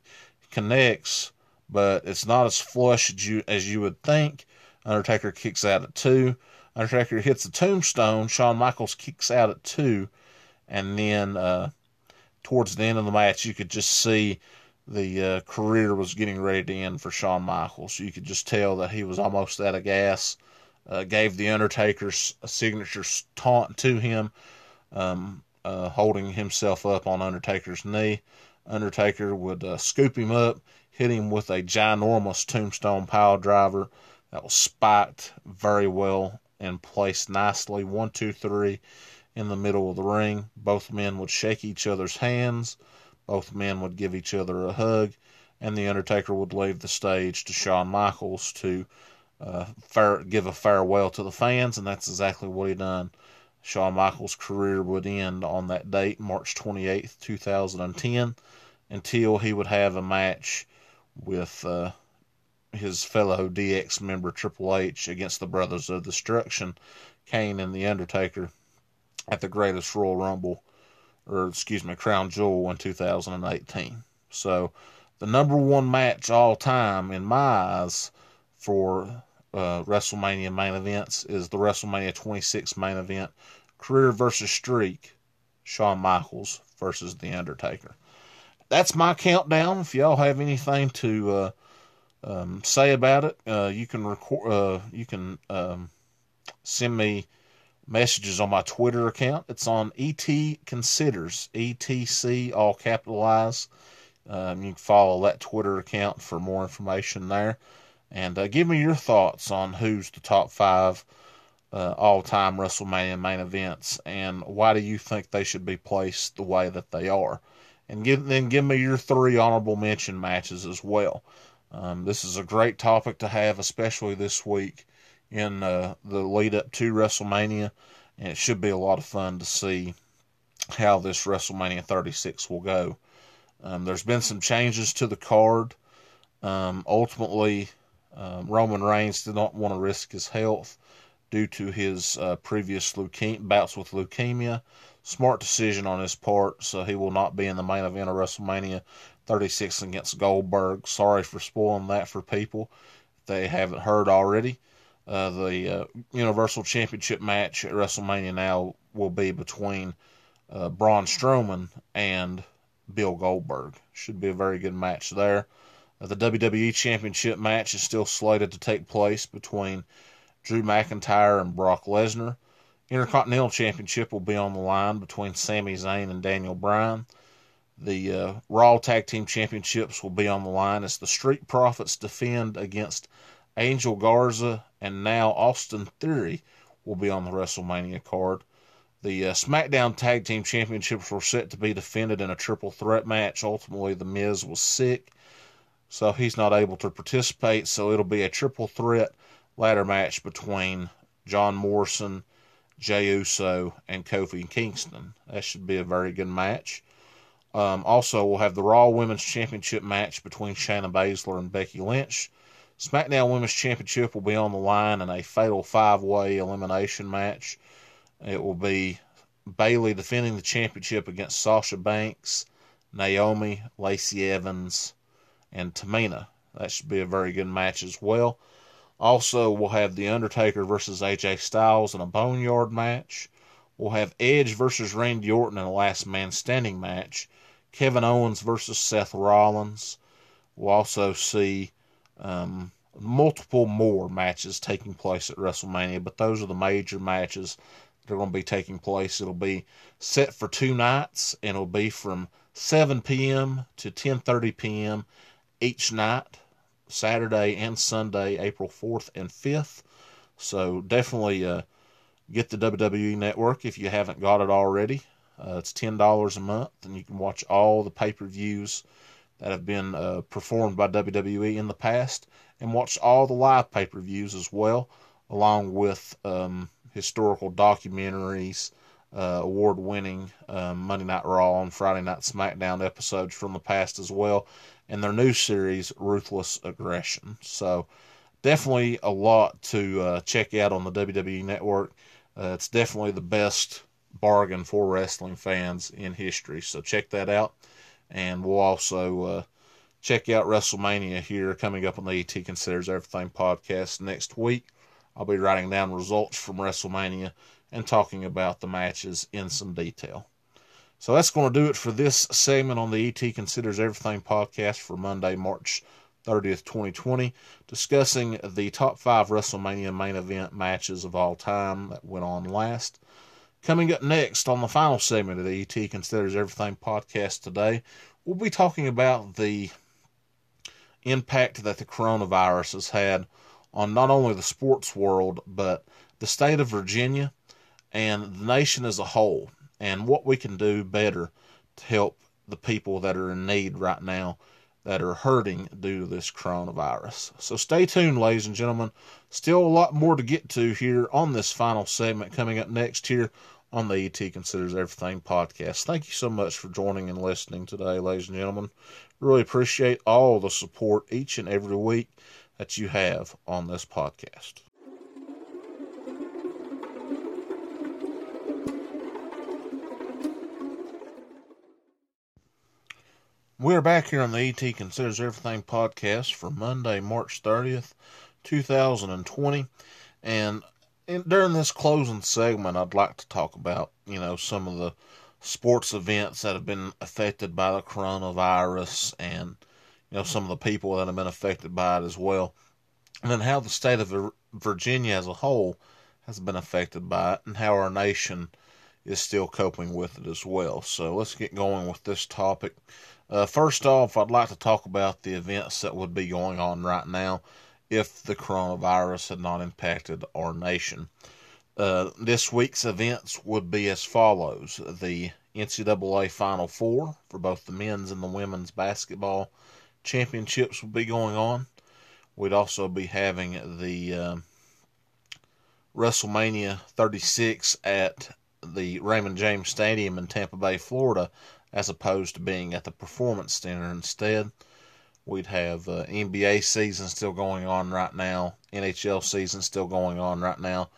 Connects but it's not as flush as you, as you would think. Undertaker kicks out at two. Undertaker hits the tombstone. Shawn Michaels kicks out at two. And then uh, towards the end of the match, you could just see the uh, career was getting ready to end for Shawn Michaels. You could just tell that he was almost out of gas. Uh, gave the Undertaker's signature taunt to him, um, uh, holding himself up on Undertaker's knee. Undertaker would uh, scoop him up, hit him with a ginormous tombstone pile driver that was spiked very well and placed nicely. One, two, three in the middle of the ring. Both men would shake each other's hands. Both men would give each other a hug. And The Undertaker would leave the stage to Shawn Michaels to uh, give a farewell to the fans. And that's exactly what he done. Shawn Michaels' career would end on that date, March 28th, 2010 until he would have a match with uh, his fellow DX member Triple H against the Brothers of Destruction, Kane and The Undertaker, at the Greatest Royal Rumble, or excuse me, Crown Jewel in 2018. So, the number one match all time in my eyes for uh, WrestleMania main events is the WrestleMania 26 main event, career versus streak, Shawn Michaels versus The Undertaker that's my countdown. If y'all have anything to uh, um, say about it, uh, you can record. Uh, you can um, send me messages on my Twitter account. It's on ET Considers, ETC, all capitalized. Um, you can follow that Twitter account for more information there. And uh, give me your thoughts on who's the top five uh, all time WrestleMania main events and why do you think they should be placed the way that they are. And give, then give me your three honorable mention matches as well. Um, this is a great topic to have, especially this week in uh, the lead up to WrestleMania. And it should be a lot of fun to see how this WrestleMania 36 will go. Um, there's been some changes to the card. Um, ultimately, um, Roman Reigns did not want to risk his health due to his uh, previous leuke- bouts with leukemia. Smart decision on his part, so he will not be in the main event of WrestleMania 36 against Goldberg. Sorry for spoiling that for people if they haven't heard already. Uh, the uh, Universal Championship match at WrestleMania now will be between uh, Braun Strowman and Bill Goldberg. Should be a very good match there. Uh, the WWE Championship match is still slated to take place between Drew McIntyre and Brock Lesnar. Intercontinental Championship will be on the line between Sami Zayn and Daniel Bryan. The uh, Raw Tag Team Championships will be on the line as the Street Profits defend against Angel Garza and now Austin Theory will be on the WrestleMania card. The uh, SmackDown Tag Team Championships were set to be defended in a triple threat match. Ultimately, The Miz was sick, so he's not able to participate. So it'll be a triple threat ladder match between John Morrison, Jey Uso, and Kofi Kingston. That should be a very good match. Um, also, we'll have the Raw Women's Championship match between Shayna Baszler and Becky Lynch. SmackDown Women's Championship will be on the line in a fatal five way elimination match. It will be Bayley defending the championship against Sasha Banks, Naomi, Lacey Evans, and Tamina. That should be a very good match as well. Also, we'll have The Undertaker versus AJ Styles in a Boneyard match. We'll have Edge versus Randy Orton in a last man standing match. Kevin Owens versus Seth Rollins. We'll also see um, multiple more matches taking place at WrestleMania, but those are the major matches that are going to be taking place. It'll be set for two nights, and it'll be from 7 p.m. to 10:30 p.m. each night, Saturday and Sunday, April 4th and 5th. So definitely uh, get the WWE Network if you haven't got it already. Uh, it's ten dollars a month, and you can watch all the pay-per-views that have been uh, performed by WWE in the past, and watch all the live pay-per-views as well, along with um, historical documentaries, uh, award-winning um, Monday Night Raw and Friday Night SmackDown episodes from the past as well, and their new series Ruthless Aggression. So definitely a lot to uh, check out on the WWE Network. Uh, it's definitely the best bargain for wrestling fans in history. So check that out. And we'll also uh, check out WrestleMania here coming up on the ET Considers Everything podcast next week. I'll be writing down results from WrestleMania and talking about the matches in some detail. So that's going to do it for this segment on the ET Considers Everything podcast for Monday, March 30th, 2020, discussing the top five WrestleMania main event matches of all time that went on last. Coming up next on the final segment of the ET Considers Everything podcast today, we'll be talking about the impact that the coronavirus has had on not only the sports world, but the state of Virginia and the nation as a whole, and what we can do better to help the people that are in need right now that are hurting due to this coronavirus. So stay tuned, ladies and gentlemen. Still a lot more to get to here on this final segment coming up next here on the ET Considers Everything podcast. Thank you so much for joining and listening today, ladies and gentlemen. Really appreciate all the support each and every week that you have on this podcast. We're back here on the ET Considers Everything podcast for Monday, March 30th, 2020. And in, during this closing segment, I'd like to talk about, you know, some of the sports events that have been affected by the coronavirus and, you know, some of the people that have been affected by it as well. And then how the state of Virginia as a whole has been affected by it and how our nation is still coping with it as well. So let's get going with this topic. Uh, first off, I'd like to talk about the events that would be going on right now if the coronavirus had not impacted our nation. Uh, this week's events would be as follows the NCAA Final Four for both the men's and the women's basketball championships would be going on. We'd also be having the uh, WrestleMania 36 at the Raymond James Stadium in Tampa Bay, Florida, as opposed to being at the Performance Center instead. We'd have uh, NBA season still going on right now, NHL season still going on right now.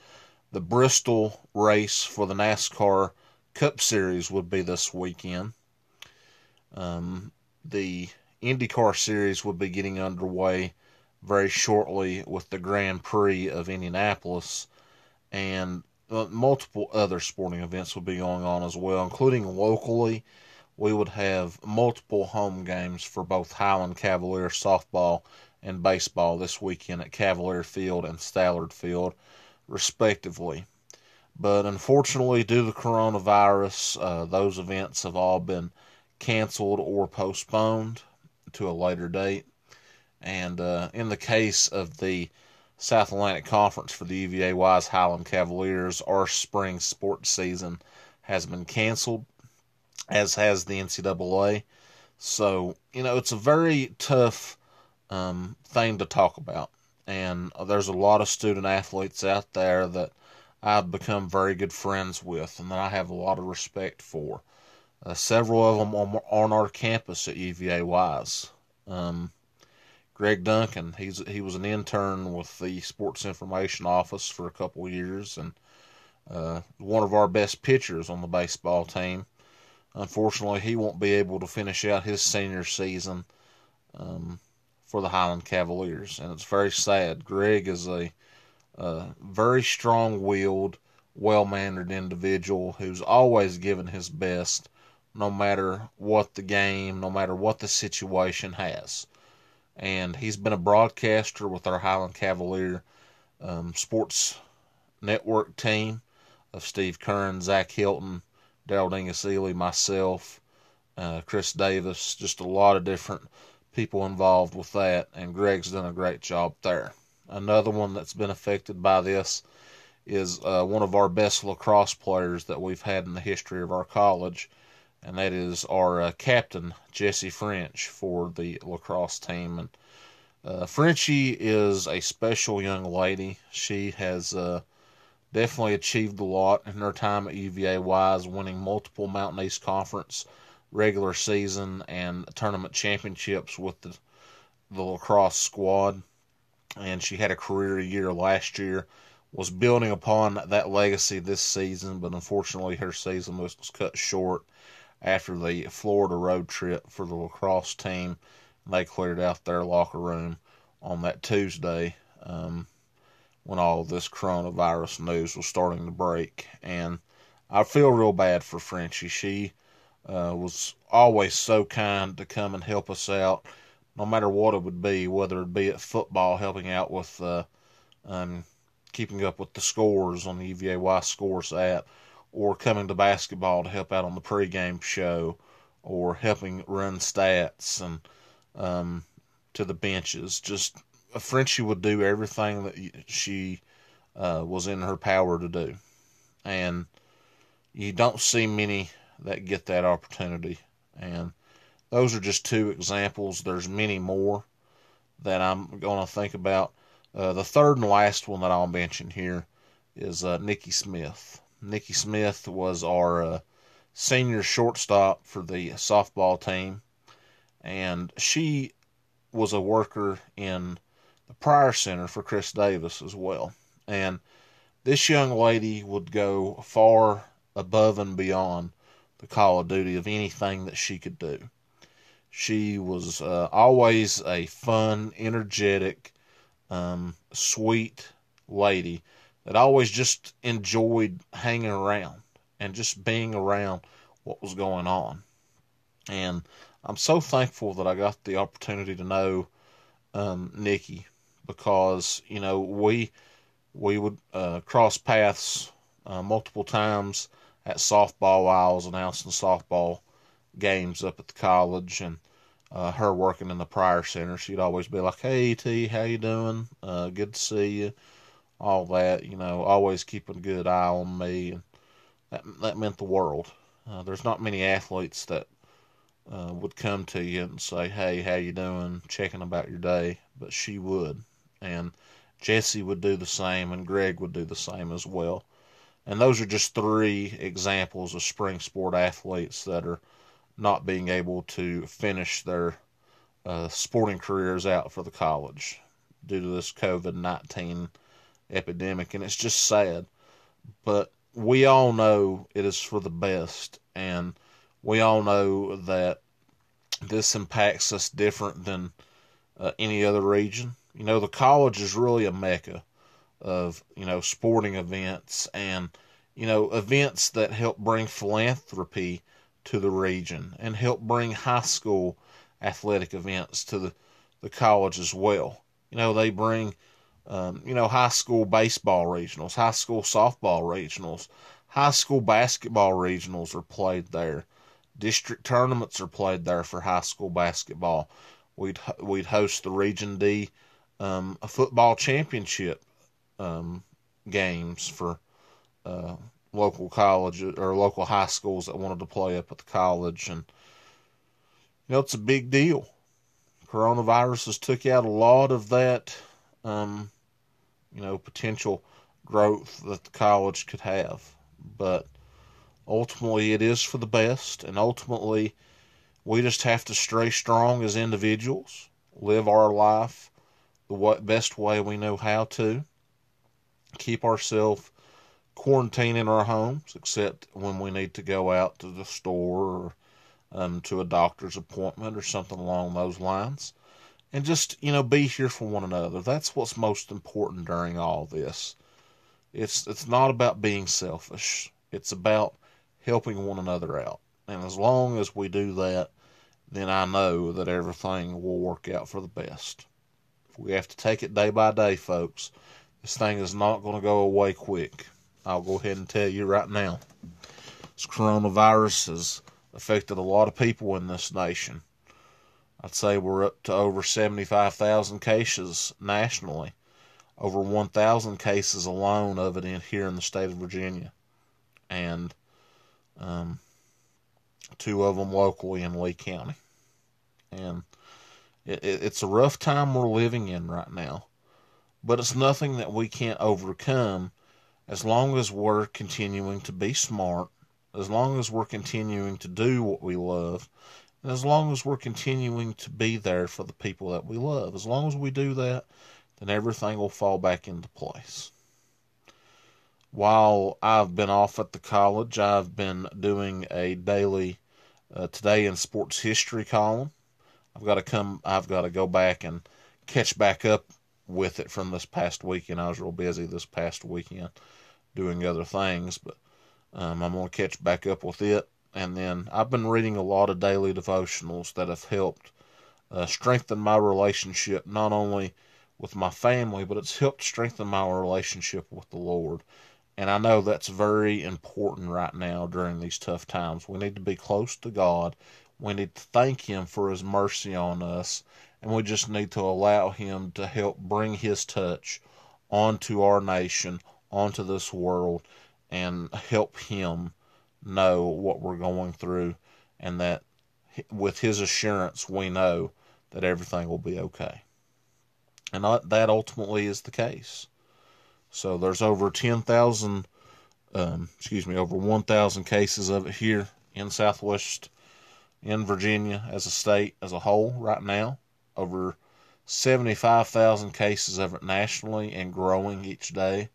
The Bristol race for the NASCAR Cup Series would be this weekend. Um, the IndyCar Series would be getting underway very shortly with the Grand Prix of Indianapolis, and uh, multiple other sporting events will be going on as well, including locally. We would have multiple home games for both Highland Cavalier softball and baseball this weekend at Cavalier Field and Stallard Field, respectively. But unfortunately, due to the coronavirus, uh, those events have all been canceled or postponed to a later date. And uh, in the case of the South Atlantic Conference for the UVA Wise Highland Cavaliers, our spring sports season has been canceled, as has the NCAA. So, you know, it's a very tough um, thing to talk about. And there's a lot of student athletes out there that I've become very good friends with and that I have a lot of respect for. Uh, several of them on, on our campus at UVA Wise. Um, Greg Duncan. He's he was an intern with the Sports Information Office for a couple of years and uh, one of our best pitchers on the baseball team. Unfortunately, he won't be able to finish out his senior season um, for the Highland Cavaliers, and it's very sad. Greg is a, a very strong-willed, well-mannered individual who's always given his best, no matter what the game, no matter what the situation has and he's been a broadcaster with our Highland Cavalier um, Sports Network team of Steve Kern, Zach Hilton, Daryl Dingasili, myself, uh, Chris Davis, just a lot of different people involved with that, and Greg's done a great job there. Another one that's been affected by this is uh, one of our best lacrosse players that we've had in the history of our college, and that is our uh, captain Jesse French for the lacrosse team. And uh, Frenchie is a special young lady. She has uh, definitely achieved a lot in her time at UVA Wise, winning multiple Mountain East Conference regular season and tournament championships with the the lacrosse squad. And she had a career year last year. Was building upon that legacy this season, but unfortunately her season was, cut short after the Florida road trip for the lacrosse team. They cleared out their locker room on that Tuesday um, when all this coronavirus news was starting to break. And I feel real bad for Frenchie. She uh, was always so kind to come and help us out, no matter what it would be, whether it be at football, helping out with uh, um, keeping up with the scores on the UVA Scores app, or coming to basketball to help out on the pregame show, or helping run stats and um, to the benches. Just Frenchie would do everything that she uh, was in her power to do, and you don't see many that get that opportunity. And those are just two examples. There's many more that I'm going to think about. Uh, the third and last one that I'll mention here is uh, Nikki Smith. Nikki Smith was our uh, senior shortstop for the softball team, and she was a worker in the Prior Center for Chris Davis as well. And this young lady would go far above and beyond the call of duty of anything that she could do. She was uh, always a fun, energetic, um, sweet lady that always just enjoyed hanging around and just being around what was going on. And I'm so thankful that I got the opportunity to know um, Nikki because, you know, we we would uh, cross paths uh, multiple times at softball. while I was announcing softball games up at the college, and uh, her working in the Prior Center, she'd always be like, "Hey T, how you doing? Uh, good to see you." All that, you know, always keeping a good eye on me, and that that meant the world. Uh, there's not many athletes that uh, would come to you and say, "Hey, how you doing?" checking about your day, but she would, and Jesse would do the same, and Greg would do the same as well. And those are just three examples of spring sport athletes that are not being able to finish their uh, sporting careers out for the college due to this COVID 19 epidemic. And it's just sad. But we all know it is for the best. And we all know that this impacts us different than uh, any other region. You know, the college is really a mecca of, you know, sporting events and, you know, events that help bring philanthropy to the region and help bring high school athletic events to the, the college as well. You know, they bring, um, you know, high school baseball regionals, high school softball regionals, high school basketball regionals are played there. District tournaments are played there for high school basketball. We'd we'd host the Region D um, a football championship um, games for uh, local colleges or local high schools that wanted to play up at the college, and you know it's a big deal. Coronavirus has took out a lot of that, um, you know, potential growth that the college could have, but ultimately it is for the best, and ultimately we just have to stay strong as individuals, live our life the best way we know how to. Keep ourselves quarantined in our homes, except when we need to go out to the store or um, to a doctor's appointment or something along those lines. And just, you know, be here for one another. That's what's most important during all this. It's it's not about being selfish. It's about helping one another out. And as long as we do that, then I know that everything will work out for the best. We have to take it day by day, folks. This thing is not going to go away quick. I'll go ahead and tell you right now. This coronavirus has affected a lot of people in this nation. I'd say we're up to over 75,000 cases nationally, over 1,000 cases alone of it in here in the state of Virginia, and um, two of them locally in Lee County. And it, it, it's a rough time we're living in right now, but it's nothing that we can't overcome as long as we're continuing to be smart, as long as we're continuing to do what we love, and as long as we're continuing to be there for the people that we love. As long as we do that, then everything will fall back into place. While I've been off at the college, I've been doing a daily uh, Today in Sports History column. I've got to come. I've got to go back and catch back up with it from this past weekend. I was real busy this past weekend doing other things, but um, I'm going to catch back up with it. And then I've been reading a lot of daily devotionals that have helped uh, strengthen my relationship not only with my family, but it's helped strengthen my relationship with the Lord. And I know that's very important right now during these tough times. We need to be close to God. We need to thank Him for His mercy on us, and we just need to allow Him to help bring His touch onto our nation, onto this world, and help Him know what we're going through, and that with His assurance, we know that everything will be okay. And that ultimately is the case. So there's over 10,000, um, excuse me, over 1,000 cases of it here in Southwest in Virginia as a state as a whole right now. Over 75,000 cases of it nationally and growing each day.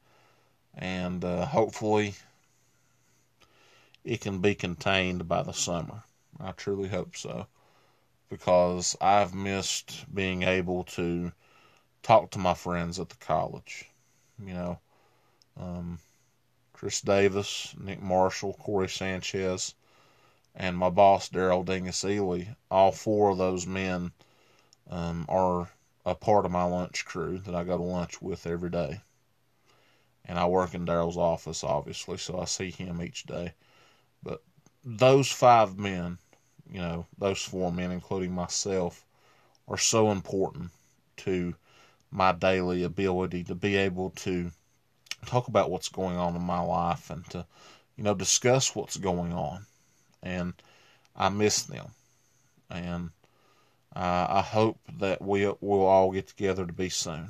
And uh, hopefully it can be contained by the summer. I truly hope so. Because I've missed being able to talk to my friends at the college. You know, um, Chris Davis, Nick Marshall, Corey Sanchez and my boss Daryl Dingus Ely. All four of those men um, are a part of my lunch crew that I go to lunch with every day. and I work in Daryl's office, obviously, so I see him each day. But those five men, you know, those four men, including myself, are so important to my daily ability to be able to talk about what's going on in my life and to, you know, discuss what's going on. And I miss them. And uh, I hope that we we'll, all get together to be soon.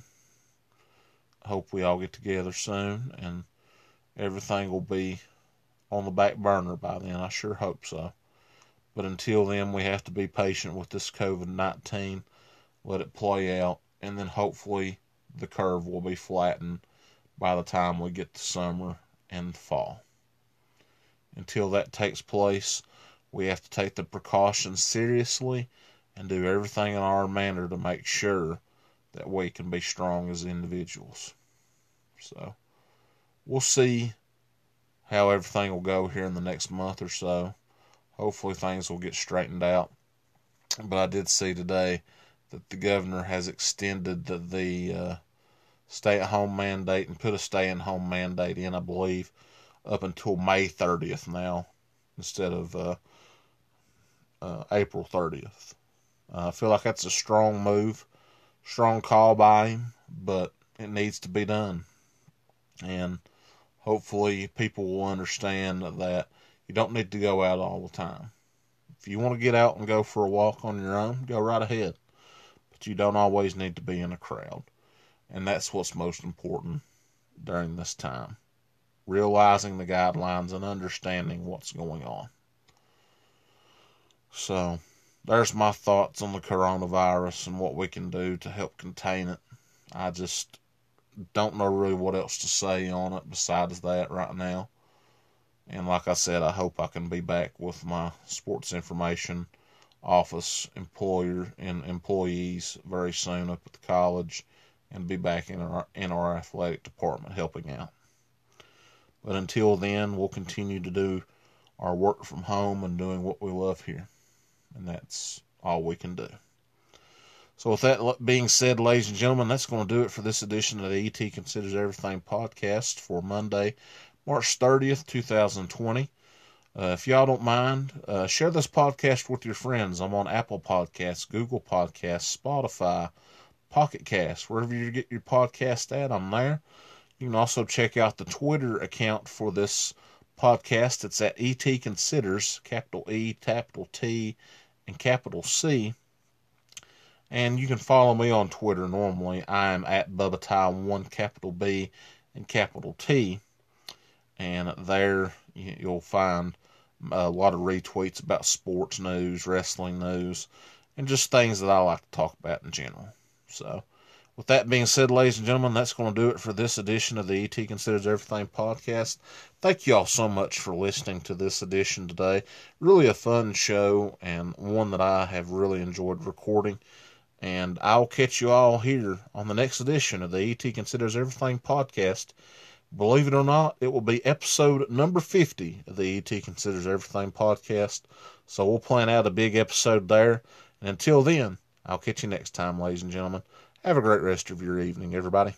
Hope we all get together soon and everything will be on the back burner by then. I sure hope so. But until then, we have to be patient with this COVID 19, let it play out, and then hopefully the curve will be flattened by the time we get to summer and fall. Until that takes place, we have to take the precautions seriously and do everything in our manner to make sure that we can be strong as individuals. So we'll see how everything will go here in the next month or so. Hopefully things will get straightened out. But I did see today that the governor has extended the, the uh, stay-at-home mandate and put a stay-at-home mandate in, I believe, up until May 30th now, instead of uh, uh, April 30th. Uh, I feel like that's a strong move, strong call by him, but it needs to be done. And hopefully, people will understand that you don't need to go out all the time. If you want to get out and go for a walk on your own, go right ahead. But you don't always need to be in a crowd. And that's what's most important during this time. Realizing the guidelines and understanding what's going on. So, there's my thoughts on the coronavirus and what we can do to help contain it. I just don't know really what else to say on it besides that right now. And like I said, I hope I can be back with my sports information office employer and employees very soon up at the college and be back in our in our athletic department helping out. But until then, we'll continue to do our work from home and doing what we love here and that's all we can do. So, with that being said, ladies and gentlemen, that's going to do it for this edition of the ET Considers Everything podcast for Monday, March 30th, 2020. Uh, if y'all don't mind, uh, share this podcast with your friends. I'm on Apple Podcasts, Google Podcasts, Spotify, Pocket Cast, wherever you get your podcast at, I'm there. You can also check out the Twitter account for this podcast. It's at ET Considers, capital E, capital T, and capital C. And you can follow me on Twitter normally. I am at Bubba Ty, one capital B and capital T. And there you'll find a lot of retweets about sports news, wrestling news, and just things that I like to talk about in general. So, with that being said, ladies and gentlemen, that's going to do it for this edition of the ET Considers Everything podcast. Thank you all so much for listening to this edition today. Really a fun show and one that I have really enjoyed recording. And I'll catch you all here on the next edition of the ET Considers Everything podcast. Believe it or not, it will be episode number 50 of the ET Considers Everything podcast. So we'll plan out a big episode there. And until then, I'll catch you next time, ladies and gentlemen. Have a great rest of your evening, everybody.